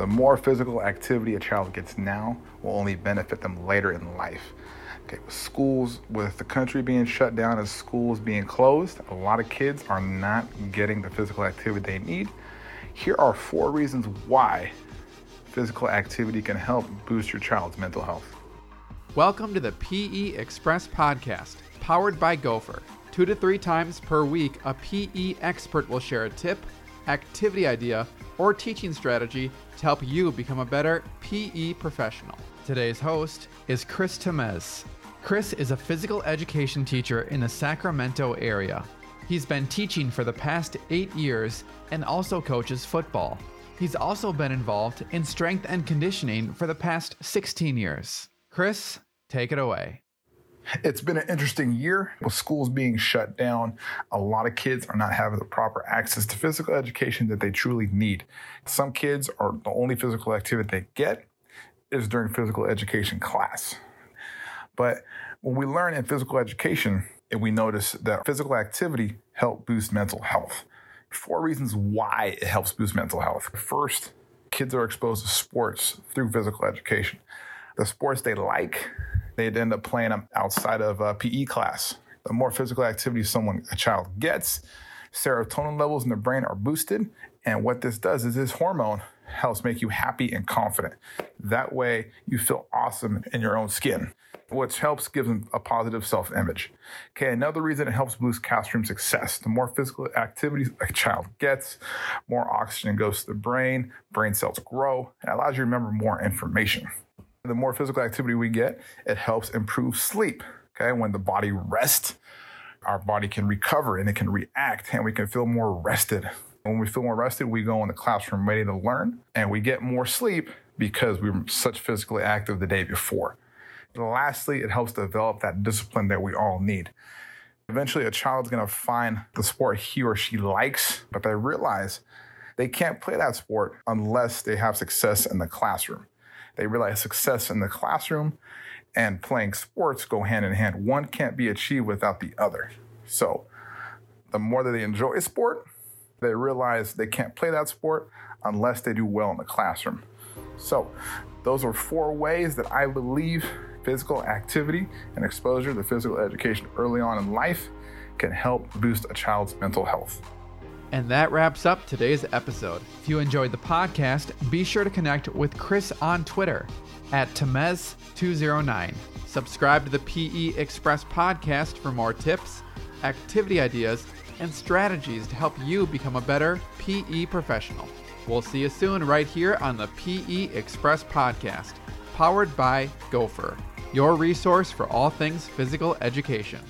The more physical activity a child gets now will only benefit them later in life. Okay, with schools, with the country being shut down and schools being closed, a lot of kids are not getting the physical activity they need. Here are four reasons why physical activity can help boost your child's mental health. Welcome to the PE Express podcast, powered by Gopher. Two to three times per week, a PE expert will share a tip, activity idea, or teaching strategy to help you become a better PE professional. Today's host is Chris Temez. Chris is a physical education teacher in the Sacramento area. He's been teaching for the past eight years and also coaches football. He's also been involved in strength and conditioning for the past 16 years. Chris, take it away. It's been an interesting year with schools being shut down. A lot of kids are not having the proper access to physical education that they truly need. Some kids are the only physical activity they get is during physical education class. But when we learn in physical education, and we notice that physical activity help boost mental health. Four reasons why it helps boost mental health. First, kids are exposed to sports through physical education. The sports they like, they'd end up playing them outside of uh, a PE class. The more physical activity someone, a child gets, serotonin levels in the brain are boosted. And what this does is this hormone helps make you happy and confident. That way you feel awesome in your own skin which helps give them a positive self image. Okay, another reason it helps boost classroom success. The more physical activity a child gets, more oxygen goes to the brain, brain cells grow, and allows you to remember more information. The more physical activity we get, it helps improve sleep. Okay, when the body rests, our body can recover and it can react and we can feel more rested. When we feel more rested, we go in the classroom ready to learn and we get more sleep because we were such physically active the day before. And lastly, it helps develop that discipline that we all need. Eventually, a child's gonna find the sport he or she likes, but they realize they can't play that sport unless they have success in the classroom. They realize success in the classroom and playing sports go hand in hand. One can't be achieved without the other. So, the more that they enjoy a sport, they realize they can't play that sport unless they do well in the classroom. So, those are four ways that I believe physical activity and exposure to physical education early on in life can help boost a child's mental health. And that wraps up today's episode. If you enjoyed the podcast, be sure to connect with Chris on Twitter at Temez209. Subscribe to the PE Express podcast for more tips, activity ideas, and strategies to help you become a better PE professional. We'll see you soon right here on the PE Express podcast, powered by Gopher your resource for all things physical education.